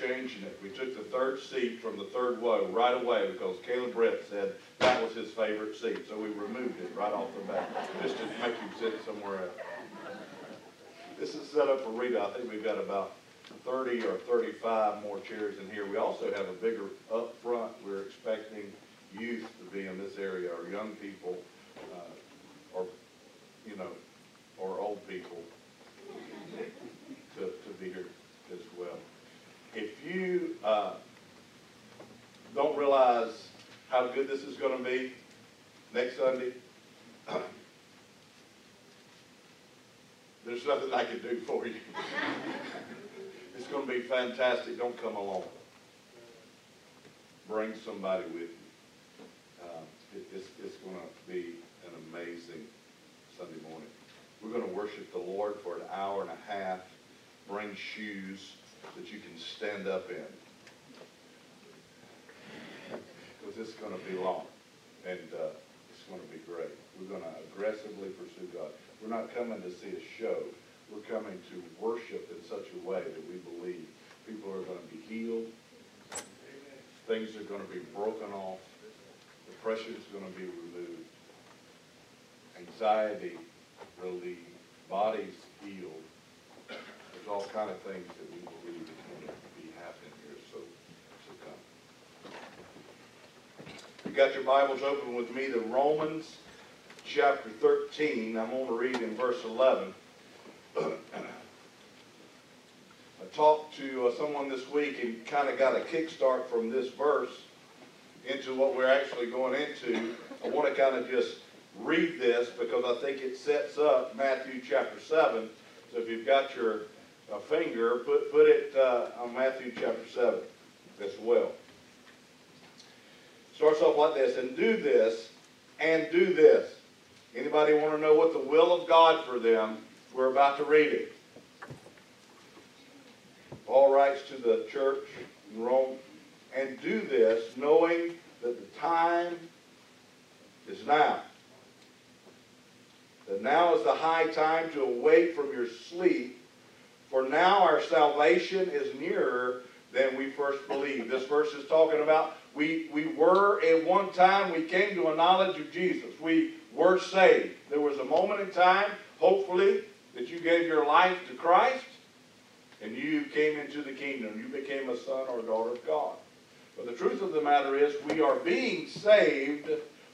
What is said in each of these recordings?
changing it. We took the third seat from the third row right away because Caleb Brett said that was his favorite seat. So we removed it right off the bat just to make him sit somewhere else. This is set up for Rita. I think we've got about 30 or 35 more chairs in here. We also have a bigger up front. We're expecting youth to be in this area or young people uh, or, you know, or old people to, to be here as well. If you uh, don't realize how good this is going to be next Sunday, there's nothing I can do for you. it's going to be fantastic. Don't come alone. Bring somebody with you. Uh, it, it's it's going to be an amazing Sunday morning. We're going to worship the Lord for an hour and a half. Bring shoes that you can stand up in. Because it's going to be long. And uh, it's going to be great. We're going to aggressively pursue God. We're not coming to see a show. We're coming to worship in such a way that we believe people are going to be healed. Things are going to be broken off. Depression is going to be removed. Anxiety relieved. Bodies healed. There's all kind of things that we believe is going to be happening here. So, so come. You got your Bibles open with me to Romans chapter 13. I'm going to read in verse 11. I talked to uh, someone this week and kind of got a kickstart from this verse into what we're actually going into. I want to kind of just read this because I think it sets up Matthew chapter 7. So if you've got your uh, finger, put, put it uh, on Matthew chapter 7 as well. Starts off like this, and do this, and do this. Anybody want to know what the will of God for them? We're about to read it. Paul writes to the church in Rome, and do this knowing that the time is now. That now is the high time to awake from your sleep, for now our salvation is nearer than we first believed. This verse is talking about we, we were at one time, we came to a knowledge of Jesus. We were saved. There was a moment in time, hopefully, that you gave your life to Christ and you came into the kingdom. You became a son or daughter of God. But the truth of the matter is, we are being saved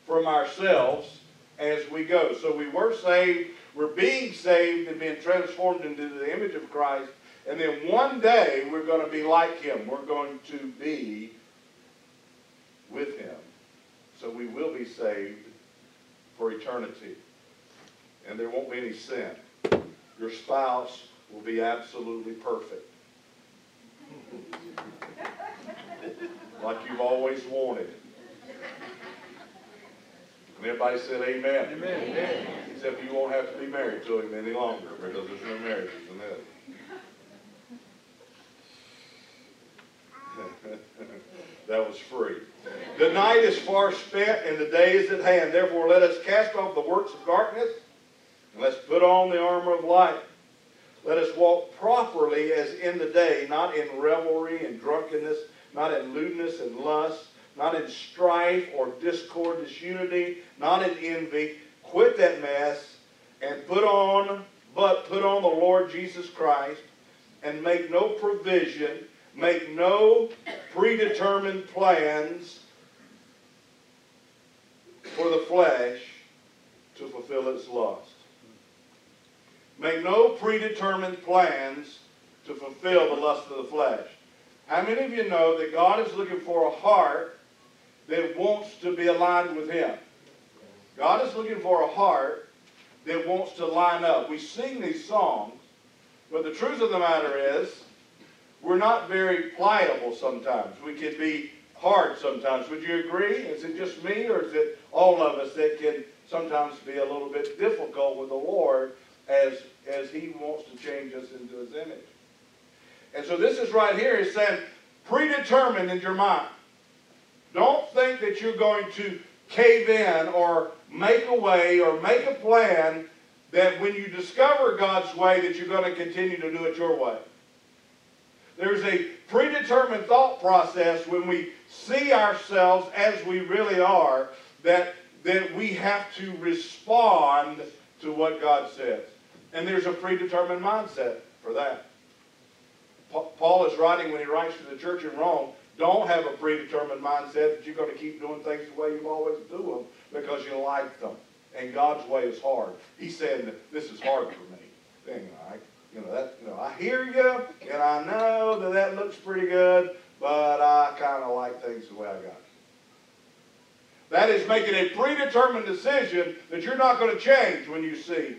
from ourselves as we go. So we were saved, we're being saved and being transformed into the image of Christ. And then one day we're going to be like him. We're going to be with him. So we will be saved for eternity. And there won't be any sin. Your spouse will be absolutely perfect. like you've always wanted. And everybody said amen. Amen. amen. Except you won't have to be married to him any longer because there's no marriages in heaven. that was free. The night is far spent and the day is at hand. Therefore, let us cast off the works of darkness and let's put on the armor of light. Let us walk properly as in the day, not in revelry and drunkenness, not in lewdness and lust, not in strife or discord, disunity, not in envy. Quit that mess and put on, but put on the Lord Jesus Christ and make no provision, make no predetermined plans for the flesh to fulfill its lust. Make no predetermined plans to fulfill the lust of the flesh. How many of you know that God is looking for a heart that wants to be aligned with Him? God is looking for a heart that wants to line up. We sing these songs, but the truth of the matter is, we're not very pliable sometimes. We can be hard sometimes. Would you agree? Is it just me, or is it all of us that can sometimes be a little bit difficult with the Lord as, as He wants to change us into His image? And so this is right here. He's saying, predetermined in your mind. Don't think that you're going to cave in or make a way or make a plan that when you discover God's way, that you're going to continue to do it your way. There's a predetermined thought process when we see ourselves as we really are that, that we have to respond to what God says. And there's a predetermined mindset for that. Paul is writing when he writes to the church in Rome, don't have a predetermined mindset that you're going to keep doing things the way you've always do them because you like them. And God's way is hard. Saying that this is hard for me. I, you know, that, you know, I hear you, and I know that that looks pretty good, but I kind of like things the way I got it. That is making a predetermined decision that you're not going to change when you see.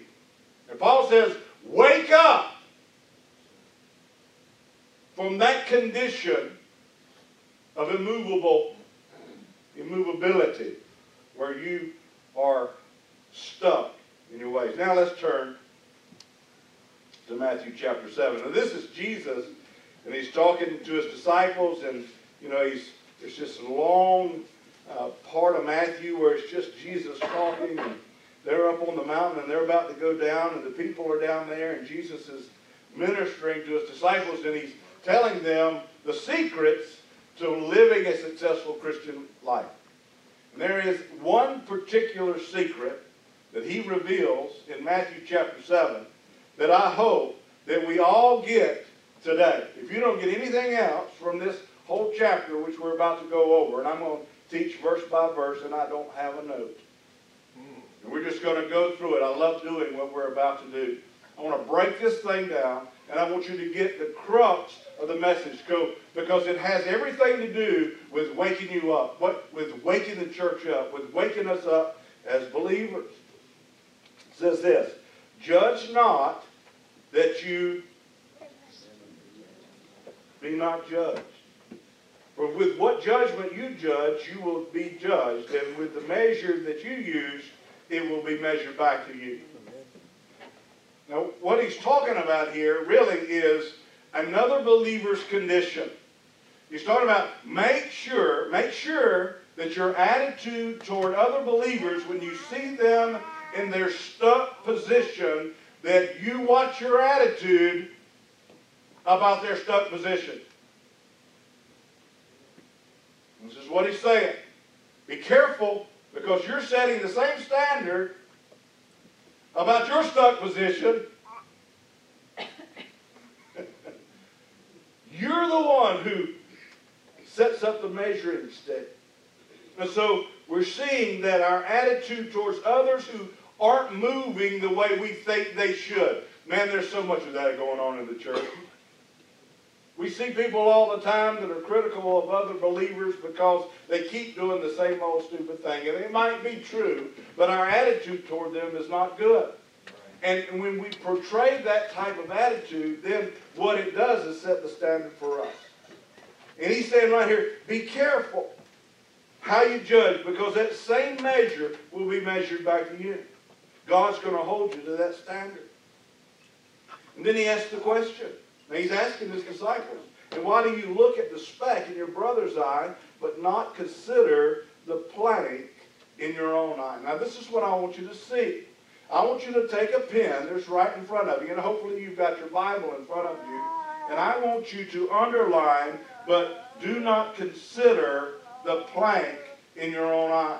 And Paul says, wake up from that condition of immovable immovability where you are stuck in your ways. Now let's turn to Matthew chapter 7. Now this is Jesus, and he's talking to his disciples, and you know, he's it's just a long uh, part of Matthew where it's just Jesus talking, and they're up on the mountain, and they're about to go down, and the people are down there, and Jesus is ministering to his disciples, and he's telling them the secrets to living a successful Christian life. And there is one particular secret that he reveals in Matthew chapter 7 that I hope that we all get today. If you don't get anything else from this whole chapter, which we're about to go over, and I'm going to teach verse by verse, and I don't have a note. And we're just going to go through it. I love doing what we're about to do. I want to break this thing down, and I want you to get the crux of the message go because it has everything to do with waking you up, what, with waking the church up, with waking us up as believers. It says this, judge not that you be not judged. For with what judgment you judge, you will be judged, and with the measure that you use, it will be measured back to you. Now, what he's talking about here really is another believer's condition. He's talking about make sure, make sure that your attitude toward other believers when you see them in their stuck position, that you watch your attitude about their stuck position. This is what he's saying. Be careful because you're setting the same standard about your stuck position You're the one who sets up the measuring stick. And so we're seeing that our attitude towards others who aren't moving the way we think they should. Man, there's so much of that going on in the church. We see people all the time that are critical of other believers because they keep doing the same old stupid thing. And it might be true, but our attitude toward them is not good. And when we portray that type of attitude, then what it does is set the standard for us. And he's saying right here, be careful how you judge because that same measure will be measured back to you. God's going to hold you to that standard. And then he asks the question. Now he's asking his disciples, and why do you look at the speck in your brother's eye but not consider the plank in your own eye? Now this is what I want you to see. I want you to take a pen that's right in front of you, and hopefully you've got your Bible in front of you. And I want you to underline, but do not consider the plank in your own eye.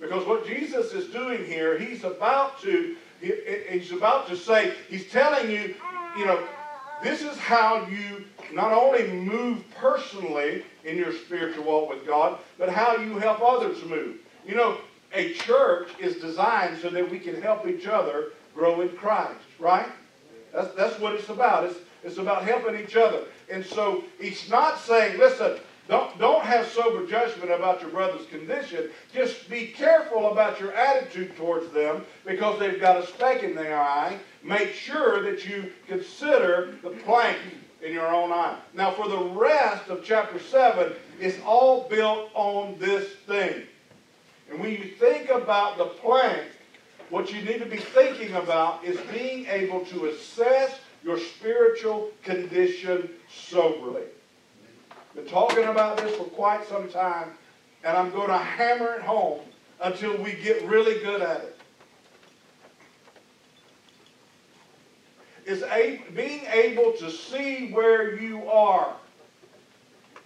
Because what Jesus is doing here, he's about to, he, he's about to say, he's telling you, you know, this is how you not only move personally in your spiritual walk with God, but how you help others move. You know, a church is designed so that we can help each other grow in Christ, right? That's, that's what it's about. It's, it's about helping each other. And so he's not saying, listen, don't, don't have sober judgment about your brother's condition. Just be careful about your attitude towards them because they've got a speck in their eye. Make sure that you consider the plank in your own eye. Now, for the rest of chapter 7, it's all built on this thing. And when you think about the plank, what you need to be thinking about is being able to assess your spiritual condition soberly. Been talking about this for quite some time, and I'm going to hammer it home until we get really good at it. is a, being able to see where you are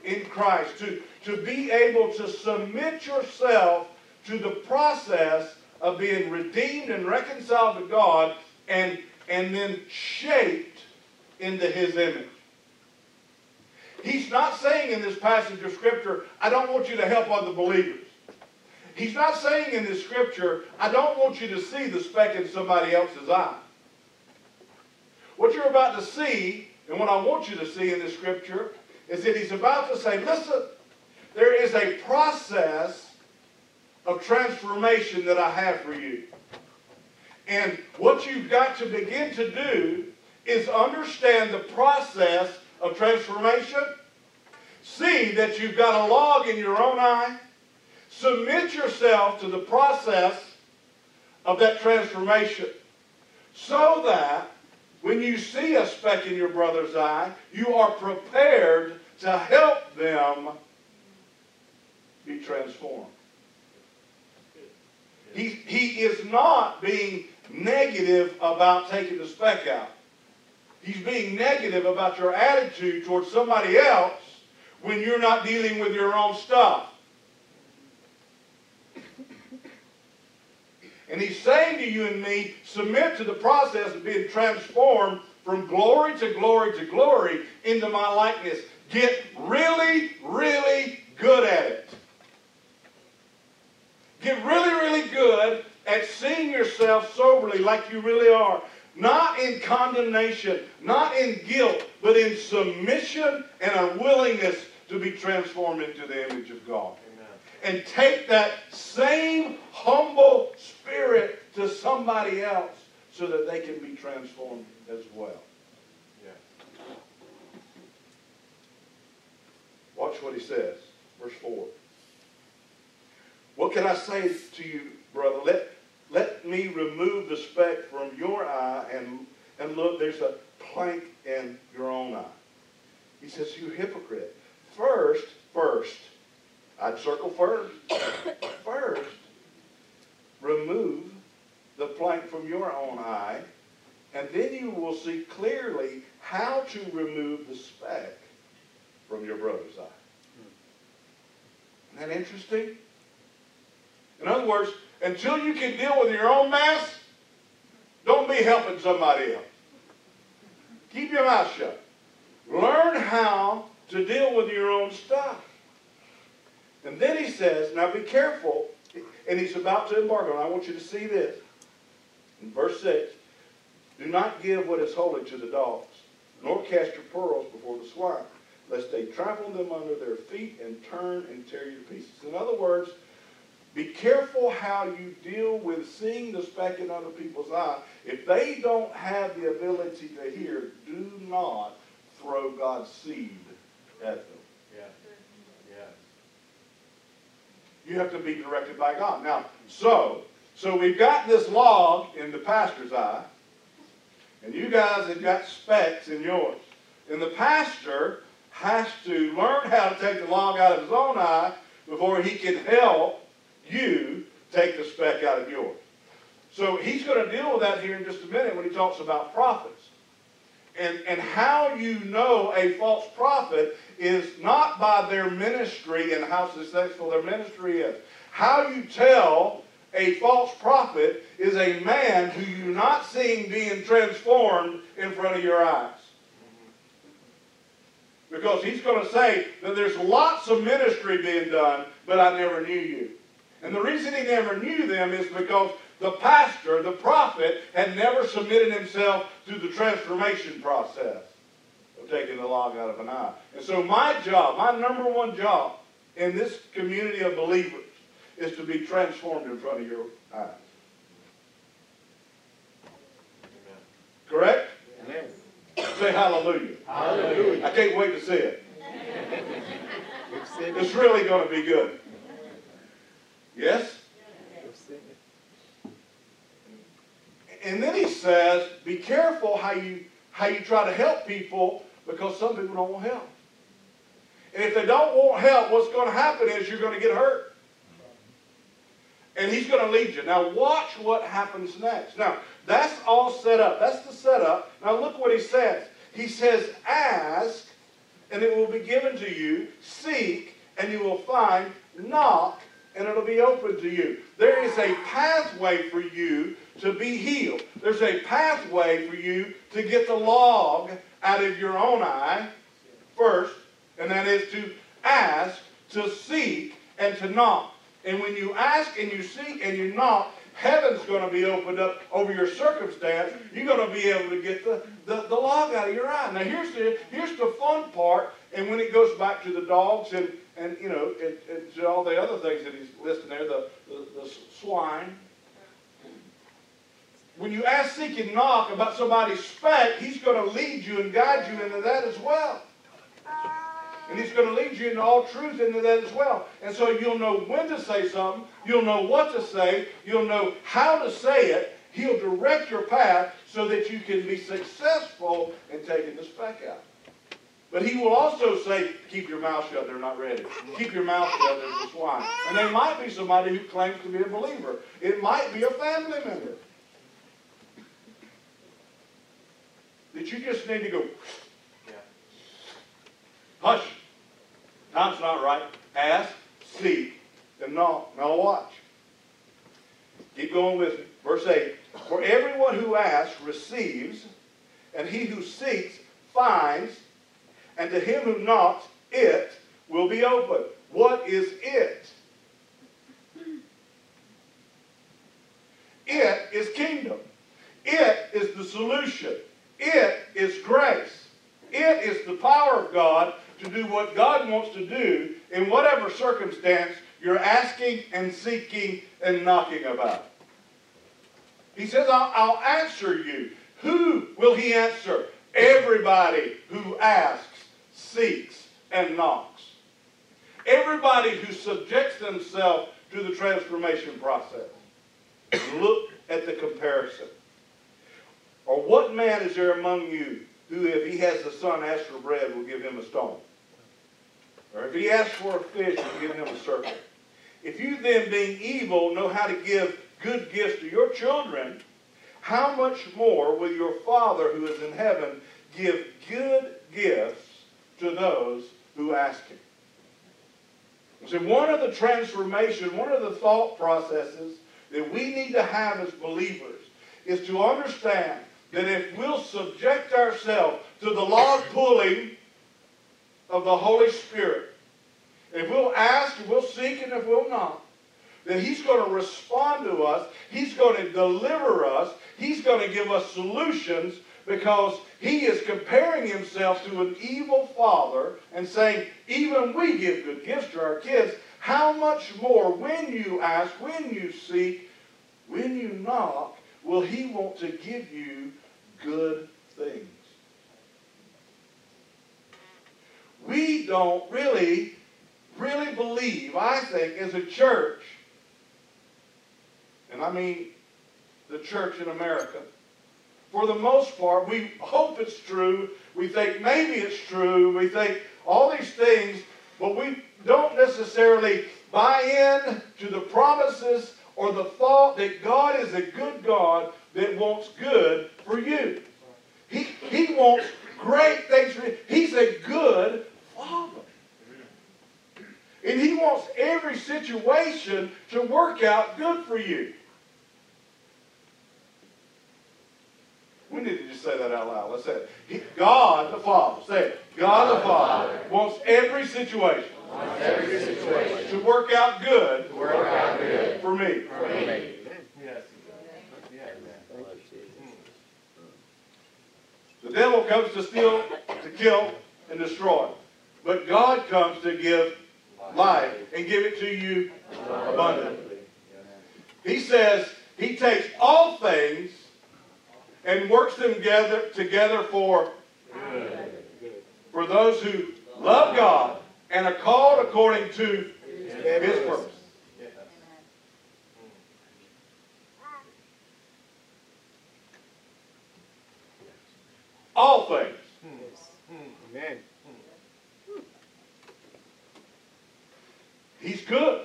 in Christ, to, to be able to submit yourself to the process of being redeemed and reconciled to God and, and then shaped into His image. He's not saying in this passage of Scripture, I don't want you to help other believers. He's not saying in this Scripture, I don't want you to see the speck in somebody else's eye. What you're about to see, and what I want you to see in this Scripture, is that he's about to say, listen, there is a process of transformation that I have for you. And what you've got to begin to do is understand the process of transformation. See that you've got a log in your own eye. Submit yourself to the process of that transformation so that when you see a speck in your brother's eye, you are prepared to help them be transformed. He, he is not being negative about taking the speck out. He's being negative about your attitude towards somebody else when you're not dealing with your own stuff. And he's saying to you and me, submit to the process of being transformed from glory to glory to glory into my likeness. Get really, really good at it. Get really, really good at seeing yourself soberly like you really are. Not in condemnation, not in guilt, but in submission and a willingness to be transformed into the image of God. Amen. And take that same humble spirit to somebody else so that they can be transformed as well. Yeah. Watch what he says. Verse 4. Can I say to you, brother? Let, let me remove the speck from your eye and, and look, there's a plank in your own eye. He says, you hypocrite. First, first, I'd circle first. first, remove the plank from your own eye, and then you will see clearly how to remove the speck from your brother's eye. Isn't that interesting? In other words, until you can deal with your own mess, don't be helping somebody else. Keep your mouth shut. Learn how to deal with your own stuff. And then he says, now be careful. And he's about to embark on. I want you to see this. In verse 6, do not give what is holy to the dogs, nor cast your pearls before the swine, lest they trample them under their feet and turn and tear you to pieces. In other words, be careful how you deal with seeing the speck in other people's eye. If they don't have the ability to hear, do not throw God's seed at them. Yeah. Yeah. You have to be directed by God. Now, so, so we've got this log in the pastor's eye, and you guys have got specks in yours. And the pastor has to learn how to take the log out of his own eye before he can help you take the speck out of yours. So he's going to deal with that here in just a minute when he talks about prophets. And, and how you know a false prophet is not by their ministry and how successful their ministry is. How you tell a false prophet is a man who you're not seeing being transformed in front of your eyes. Because he's going to say that there's lots of ministry being done, but I never knew you. And the reason he never knew them is because the pastor, the prophet, had never submitted himself to the transformation process of taking the log out of an eye. And so my job, my number one job in this community of believers is to be transformed in front of your eyes. Correct? Amen. Say hallelujah. Hallelujah. I can't wait to see it. it's really going to be good. Yes? And then he says, be careful how you, how you try to help people because some people don't want help. And if they don't want help, what's going to happen is you're going to get hurt. and he's going to lead you. Now, watch what happens next. Now, that's all set up. That's the setup. Now, look what he says. He says, Ask, and it will be given to you. Seek, and you will find. Knock, and it'll be open to you. There is a pathway for you to be healed. There's a pathway for you to get the log out of your own eye first, and that is to ask, to seek, and to knock. And when you ask and you seek and you knock, heaven's going to be opened up over your circumstance. You're going to be able to get the, the, the log out of your eye. Now, here's the, here's the fun part. And when it goes back to the dogs and, and you know, and, and all the other things that he's listing there, the, the, the swine. When you ask, seek, and knock about somebody's speck, he's going to lead you and guide you into that as well. And he's going to lead you into all truth into that as well. And so you'll know when to say something. You'll know what to say. You'll know how to say it. He'll direct your path so that you can be successful in taking the speck out. But he will also say, keep your mouth shut, they're not ready. Keep your mouth shut, a swine. And they might be somebody who claims to be a believer. It might be a family member. That you just need to go, Hush. Time's not right. Ask, seek, and knock. Now watch. Keep going with me. Verse 8. For everyone who asks receives, and he who seeks finds, and to him who knocks, it will be open. What is it? It is kingdom. It is the solution. It is grace. It is the power of God to do what God wants to do in whatever circumstance you're asking and seeking and knocking about. He says, I'll, I'll answer you. Who will he answer? Everybody who asks, seeks, and knocks. Everybody who subjects themselves to the transformation process. Look at the comparison. Or what man is there among you who, if he has a son ask for bread, will give him a stone? Or if he asks for a fish, will give him a serpent? If you then, being evil, know how to give good gifts to your children, how much more will your Father who is in heaven give good gifts to those who ask him? See, one of the transformation, one of the thought processes that we need to have as believers is to understand that if we'll subject ourselves to the log pulling of the Holy Spirit, if we'll ask, if we'll seek, and if we'll not, then He's going to respond to us. He's going to deliver us. He's going to give us solutions because He is comparing Himself to an evil father and saying, even we give good gifts to our kids. How much more when you ask, when you seek, when you knock, will He want to give you good things. We don't really, really believe, I think, as a church, and I mean the church in America, for the most part, we hope it's true. We think maybe it's true. We think all these things, but we don't necessarily buy in to the promises or the thought that God is a good God that wants good for you. He, he wants great things for you. He's a good father. And he wants every situation to work out good for you. We need to just say that out loud. Let's say it. He, God the Father. Say it. God the Father wants every situation, wants every situation to work out good, to work out good for me. for me. Hmm. The devil comes to steal, to kill, and destroy. But God comes to give life and give it to you abundantly. He says he takes all things and works them together, together for for those who love God and are called according to his purpose. All things. Amen. He's good. Good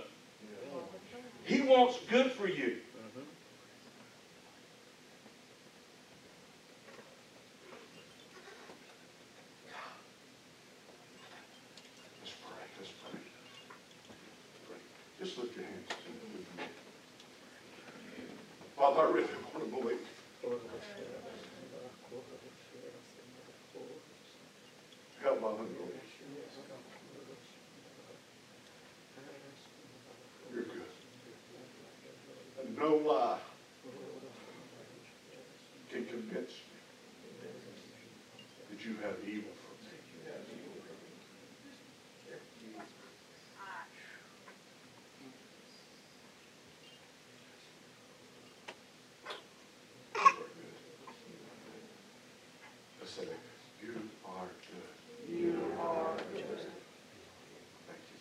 your hands. Father, I really want to believe. Help my unbelief. You're good. And no lie can convince me that you have evil for me. You are good. Let's say that. You are good. You are good. Thank you.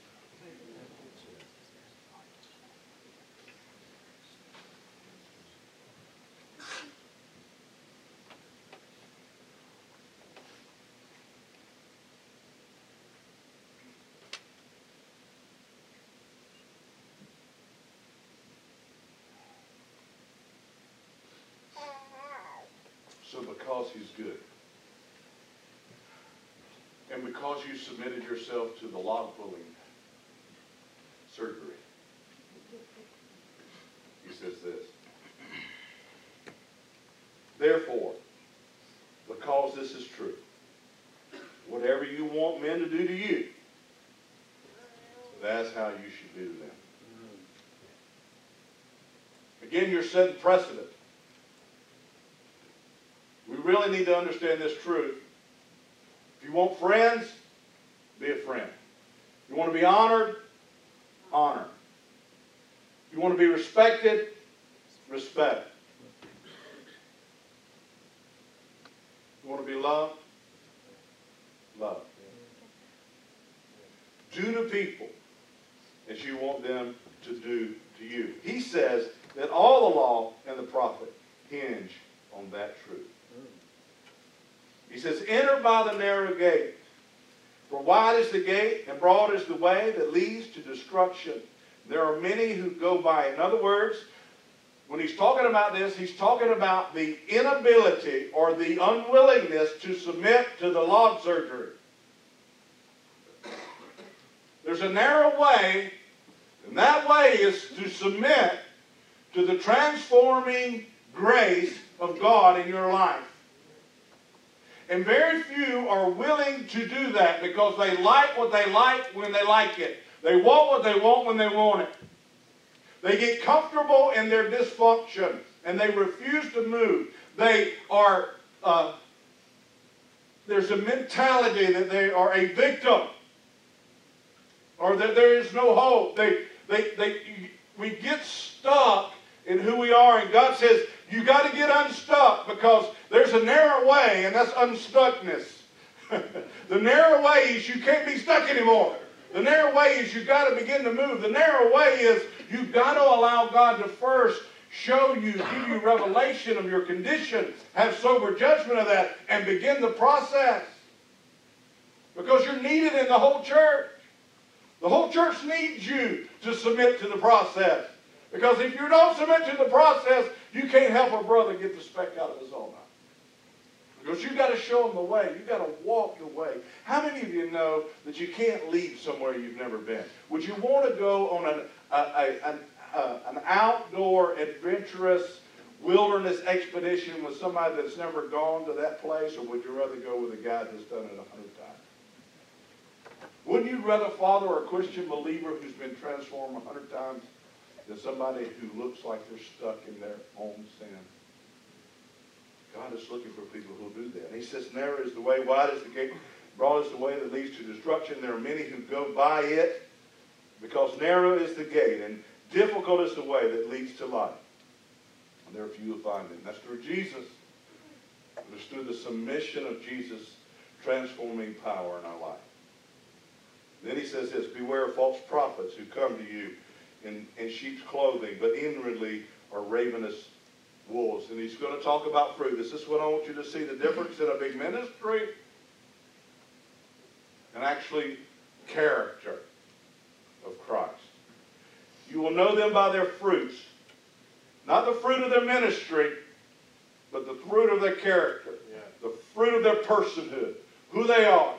So because he's good, and because you submitted yourself to the log pulling surgery, he says this. Therefore, because this is true, whatever you want men to do to you, that's how you should do to them. Mm-hmm. Again, you're setting precedent. Really need to understand this truth. If you want friends, be a friend. You want to be honored, honor. You want to be respected, respect. You want to be loved, love. Do to people as you want them to do to you. He says that all the law and the prophet hinge on that truth. Says, Enter by the narrow gate. For wide is the gate and broad is the way that leads to destruction. There are many who go by. In other words, when he's talking about this, he's talking about the inability or the unwillingness to submit to the log surgery. There's a narrow way, and that way is to submit to the transforming grace of God in your life. And very few are willing to do that because they like what they like when they like it. They want what they want when they want it. They get comfortable in their dysfunction and they refuse to move. They are, uh, there's a mentality that they are a victim or that there is no hope. They, they, they, we get stuck in who we are, and God says, you got to get unstuck because there's a narrow way, and that's unstuckness. the narrow way is you can't be stuck anymore. The narrow way is you got to begin to move. The narrow way is you've got to allow God to first show you, give you revelation of your condition, have sober judgment of that, and begin the process. Because you're needed in the whole church. The whole church needs you to submit to the process. Because if you don't submit to the process, you can't help a brother get the speck out of his own eye. Because you've got to show them the way. You've got to walk the way. How many of you know that you can't leave somewhere you've never been? Would you want to go on an, a, a, an, uh, an outdoor, adventurous, wilderness expedition with somebody that's never gone to that place, or would you rather go with a guy that's done it a hundred times? Wouldn't you rather follow a Christian believer who's been transformed a hundred times than somebody who looks like they're stuck in their own sin? God is looking for people who will do that. And he says, narrow is the way, wide is the gate, broad is the way that leads to destruction. There are many who go by it because narrow is the gate and difficult is the way that leads to life. And there are few who find it. And that's through Jesus. through the submission of Jesus' transforming power in our life. Then he says this, beware of false prophets who come to you in, in sheep's clothing, but inwardly are ravenous wolves. And he's going to talk about fruit. This is what I want you to see, the difference in a big ministry and actually character of Christ. You will know them by their fruits. Not the fruit of their ministry, but the fruit of their character. Yeah. The fruit of their personhood. Who they are.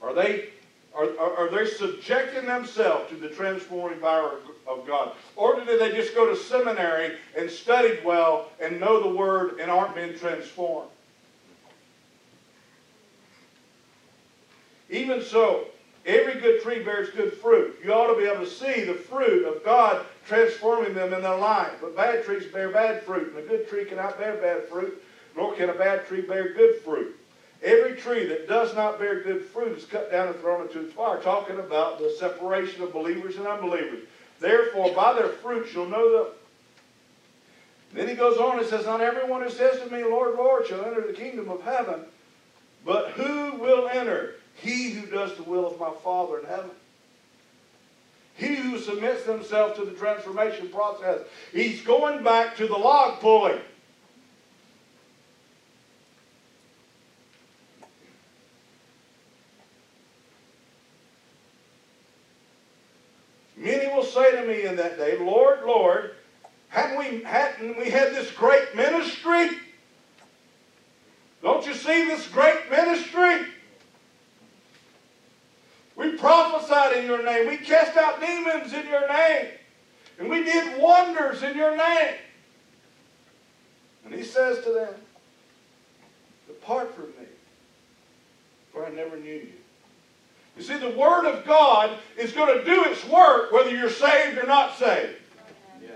Are they Are, are, are they subjecting themselves to the transforming power of God? Or did they just go to seminary and studied well and know the Word and aren't being transformed? Even so, every good tree bears good fruit. You ought to be able to see the fruit of God transforming them in their life. But bad trees bear bad fruit, and a good tree cannot bear bad fruit, nor can a bad tree bear good fruit. Every tree that does not bear good fruit is cut down and thrown into the fire, talking about the separation of believers and unbelievers. Therefore, by their fruits you'll know them. Then he goes on and says, Not everyone who says to me, Lord, Lord, shall enter the kingdom of heaven, but who will enter? He who does the will of my Father in heaven. He who submits himself to the transformation process. He's going back to the log pulling. Many will say to me in that day, Lord, Lord, hadn't we, hadn't we had this great ministry? Don't you see this great ministry? We prophesied in your name. We cast out demons in your name. And we did wonders in your name. And he says to them, Depart from me, for I never knew you. You see, the Word of God is going to do its work whether you're saved or not saved. Yes.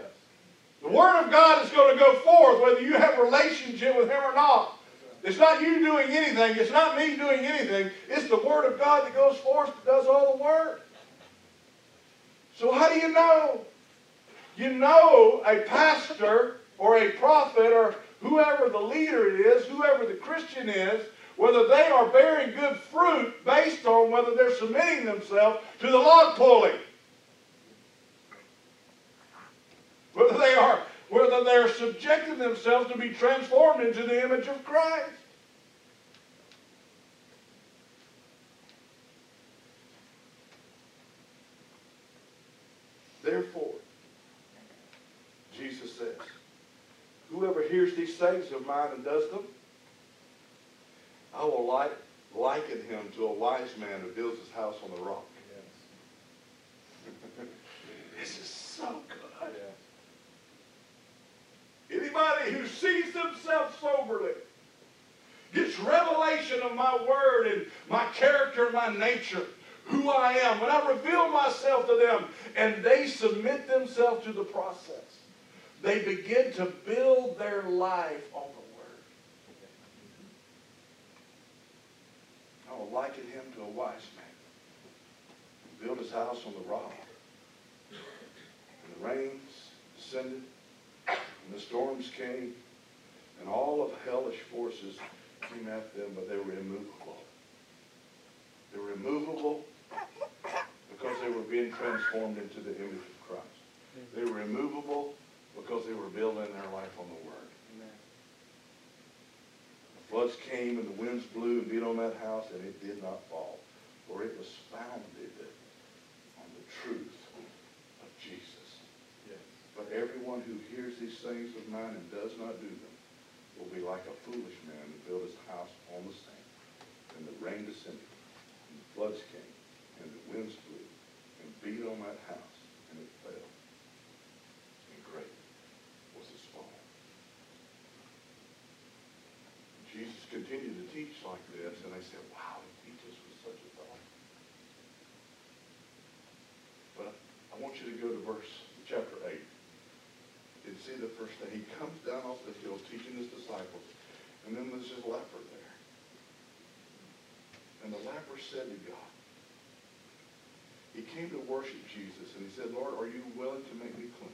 The Word of God is going to go forth whether you have a relationship with Him or not. It's not you doing anything. It's not me doing anything. It's the Word of God that goes forth that does all the work. So how do you know? You know a pastor or a prophet or whoever the leader is, whoever the Christian is, whether they are bearing good fruit based on whether they're submitting themselves to the log pulling. Whether they are whether they're subjecting themselves to be transformed into the image of Christ. Therefore, Jesus says, whoever hears these sayings of mine and does them, I will like, liken him to a wise man who builds his house on the rock. this is so good. Anybody who sees themselves soberly, gets revelation of my word and my character and my nature, who I am, when I reveal myself to them and they submit themselves to the process, they begin to build their life on the word. I will liken him to a wise man who built his house on the rock. And the rains descended and the storms came, and all of hellish forces came at them, but they were immovable. They were immovable because they were being transformed into the image of Christ. They were immovable because they were building their life on the Word. Floods came and the winds blew and beat on that house, and it did not fall, for it was founded on the truth of Jesus. But everyone who hears these sayings of mine and does not do them will be like a foolish man who built his house on the sand. And the rain descended, and the floods came, and the winds blew, and beat on that house, and it fell. And great was its fall. Jesus continued to teach like this, and they said, wow, teaches with such authority. But I want you to go to verse chapter 8 and see the first thing. He comes down off the hill teaching his disciples, and then there's this leper there. And the leper said to God, he came to worship Jesus, and he said, Lord, are you willing to make me clean?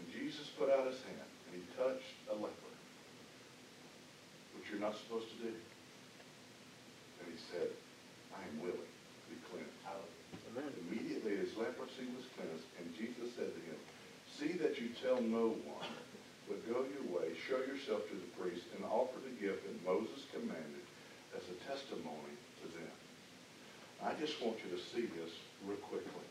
And Jesus put out his hand, and he touched a leper, which you're not supposed to do. And he said, I am willing to be cleansed. Amen. Immediately his leprosy was cleansed, and Jesus said to him, See that you tell no one, but go your way, show yourself to the priest, and offer the gift that Moses commanded as a testimony to them. I just want you to see this real quickly.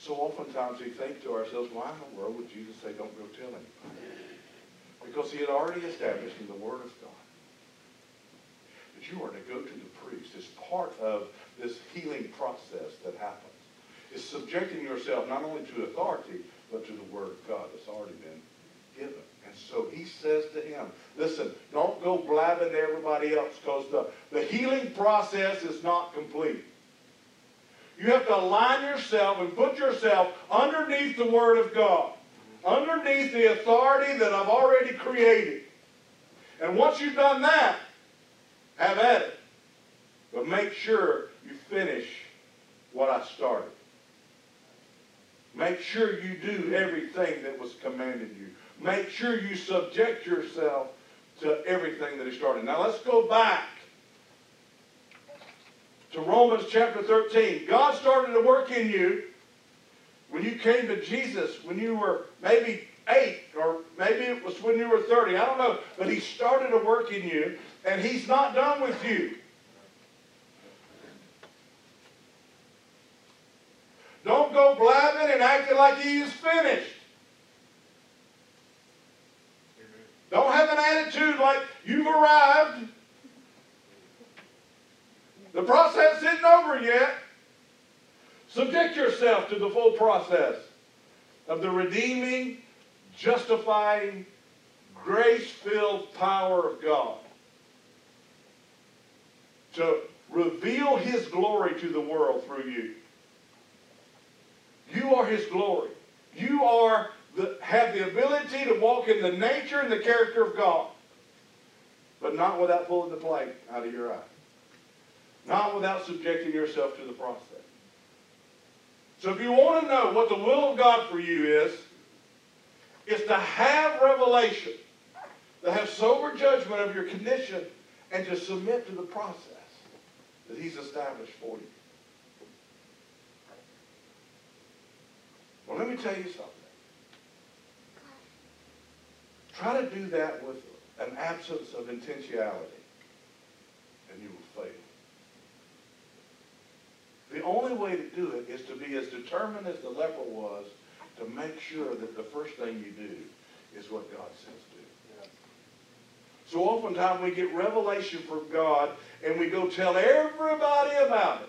So oftentimes we think to ourselves, why in the world would Jesus say, don't go tell anybody? Because he had already established in the Word of God that you are to go to the priest. It's part of this healing process that happens. It's subjecting yourself not only to authority, but to the word of God that's already been given. And so he says to him, listen, don't go blabbing to everybody else because the, the healing process is not complete. You have to align yourself and put yourself underneath the Word of God, underneath the authority that I've already created. And once you've done that, have at it. But make sure you finish what I started. Make sure you do everything that was commanded you. Make sure you subject yourself to everything that he started. Now let's go back to Romans chapter 13. God started to work in you when you came to Jesus, when you were maybe eight, or maybe it was when you were 30. I don't know. But he started to work in you, and he's not done with you. Don't go blabbing and acting like he is finished. Don't have an attitude like you've arrived. The process isn't over yet. Subject yourself to the full process of the redeeming, justifying, grace-filled power of God to reveal his glory to the world through you. You are his glory. You are the, have the ability to walk in the nature and the character of God, but not without pulling the plank out of your eye. Not without subjecting yourself to the process. So if you want to know what the will of God for you is, is to have revelation, to have sober judgment of your condition, and to submit to the process that he's established for you. Well, let me tell you something. Try to do that with an absence of intentionality, and you will fail. Only way to do it is to be as determined as the leper was to make sure that the first thing you do is what God says to do. So oftentimes we get revelation from God and we go tell everybody about it.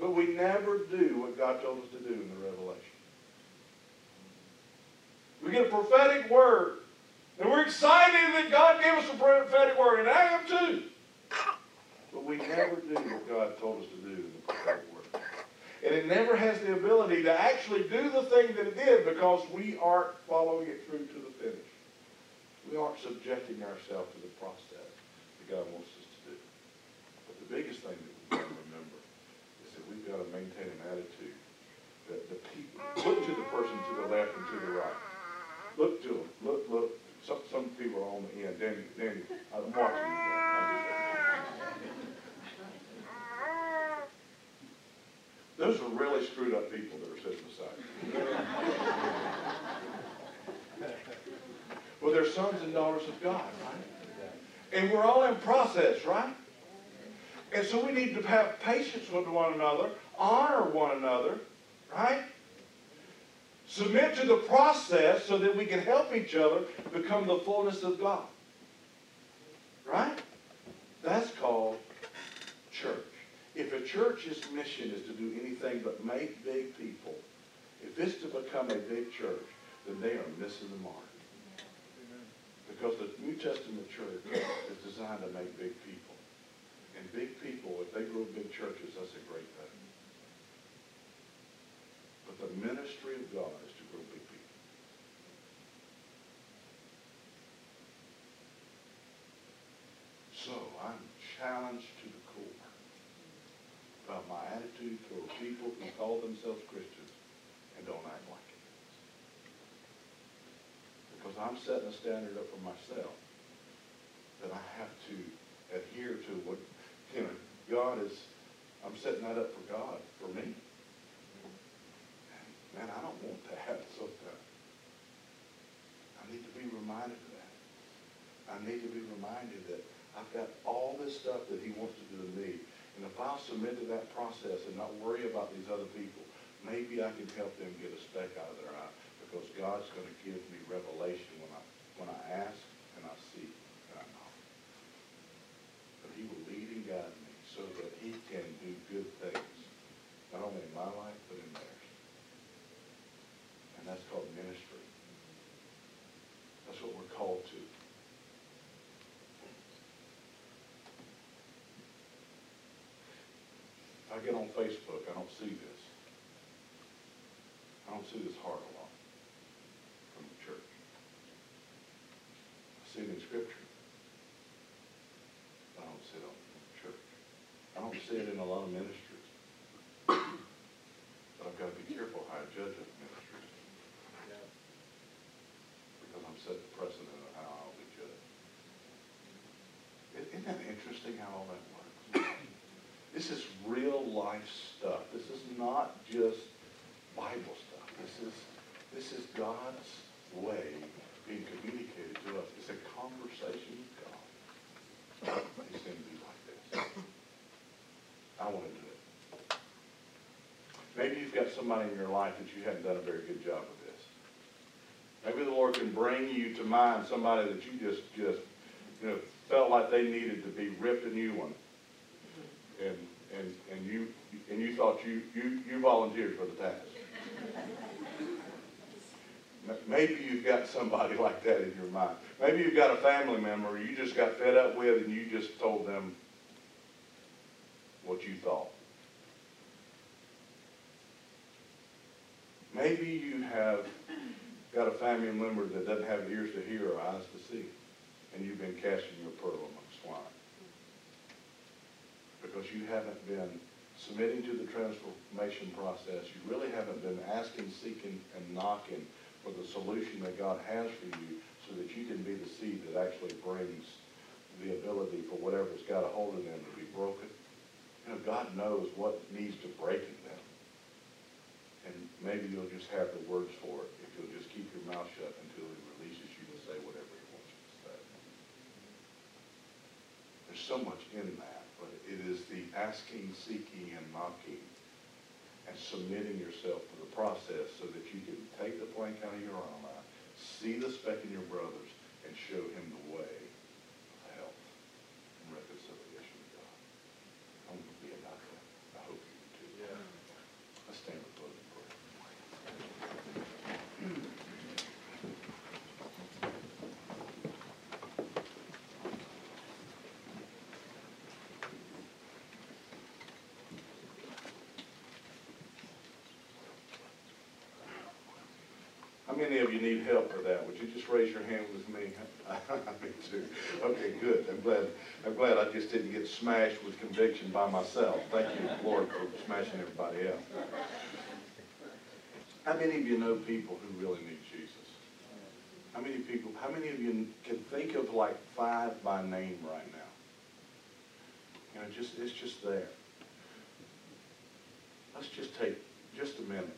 But we never do what God told us to do in the revelation. We get a prophetic word. And we're excited that God gave us a prophetic word. And I am too. But we never do what God told us to do in the prophetic word. And it never has the ability to actually do the thing that it did because we aren't following it through to the finish. We aren't subjecting ourselves to the process that God wants us to do. But the biggest thing that we've got to remember is that we've got to maintain an attitude that the people, look to the person to the left and to the right. Look to them. Look, look. Some, some people are on the end. Danny, Danny, I'm watching you. I'm just- Those are really screwed up people that are sitting beside you. Well, they're sons and daughters of God, right? And we're all in process, right? And so we need to have patience with one another, honor one another, right? Submit to the process so that we can help each other become the fullness of God. Right? That's called. If a church's mission is to do anything but make big people, if it's to become a big church, then they are missing the mark. Because the New Testament church is designed to make big people. And big people, if they grow big churches, that's a great thing. But the ministry of God is to grow big people. So I'm challenged about my attitude toward people who call themselves Christians and don't act like it. Because I'm setting a standard up for myself that I have to adhere to what, you know, God is, I'm setting that up for God, for me. Man, I don't want that sometimes. I need to be reminded of that. I need to be reminded that I've got all this stuff that he wants to do to me. And if I submit to that process and not worry about these other people, maybe I can help them get a speck out of their eye because God's going to give me revelation when I, when I ask and I seek and I knock. But he will lead and guide me so that he can do good things, not only in on Facebook, I don't see this. I don't see this heart a lot from the church. I see it in Scripture. I don't see it on the church. I don't see it in a lot of ministries. But I've got to be careful how I judge I'm setting the precedent of how I'll be judged. Isn't that interesting how all that works? This is real life stuff. This is not just Bible stuff. This is, this is God's way being communicated to us. It's a conversation with God. It's going to be like this. I want to do it. Maybe you've got somebody in your life that you haven't done a very good job of this. Maybe the Lord can bring you to mind somebody that you just, just, you know, felt like they needed to be ripped a new one. And, and, and you, and you thought you, you, you volunteered for the task. Maybe you've got somebody like that in your mind. Maybe you've got a family member you just got fed up with and you just told them what you thought. Maybe you have got a family member that doesn't have ears to hear or eyes to see, and you've been casting your pearl among swine. Because you haven't been submitting to the transformation process. You really haven't been asking, seeking, and knocking for the solution that God has for you so that you can be the seed that actually brings the ability for whatever's got a hold of them to be broken. You know, God knows what needs to break in them. And maybe you'll just have the words for it if you'll just keep your mouth shut until he releases you to say whatever he wants you to say. There's so much in that, it is the asking, seeking, and knocking and submitting yourself to the process so that you can take the plank out of your arm eye, see the speck in your brother's, and show him the way of health and reconciliation with God. I'm going to be about that. I hope you do too. Let's stand for closing prayer. How many of you need help with that? Would you just raise your hand with me? me too. Okay, good. I'm glad, I'm glad I just didn't get smashed with conviction by myself. Thank you, Lord, for smashing everybody else. How many of you know people who really need Jesus? How many people, how many of you can think of like five by name right now? You know, just, it's just there. Let's just take just a minute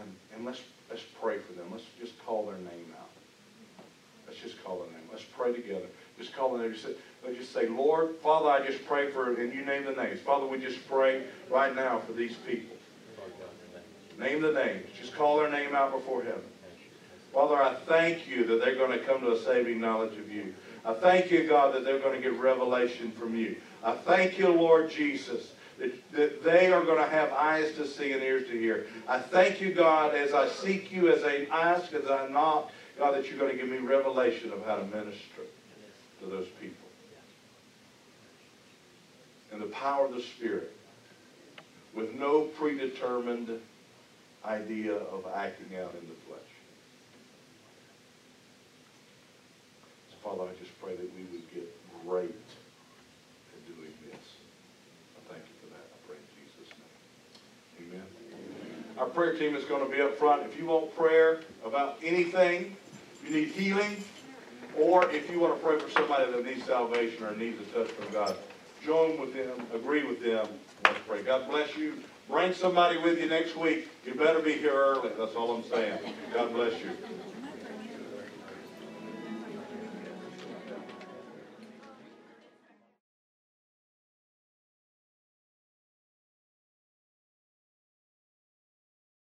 and, and let's, let's pray for them. Let's just call their name out. Let's just call their name. Let's pray together. Just call their name. Just say, let's just say, Lord, Father, I just pray for, and you name the names. Father, we just pray right now for these people. Name the names. Just call their name out before heaven. Father, I thank you that they're going to come to a saving knowledge of you. I thank you, God, that they're going to get revelation from you. I thank you, Lord Jesus, that, they are going to have eyes to see and ears to hear. I thank you, God, as I seek you, as I ask, as I knock, God, that you're going to give me revelation of how to minister to those people. And the power of the Spirit, with no predetermined idea of acting out in the flesh. So, Father, I just pray that we would get great at doing this. I thank you for that. I pray in Jesus' name. Amen. Our prayer team is going to be up front. If you want prayer about anything, you need healing, or if you want to pray for somebody that needs salvation or needs a touch from God, join with them, agree with them. Let's pray. God bless you. Bring somebody with you next week. You better be here early. That's all I'm saying. God bless you.